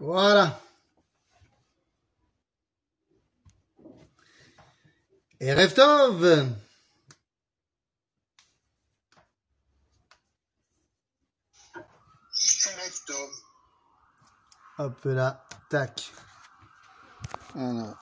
Voilà. Et Tov Hop là, tac. Voilà.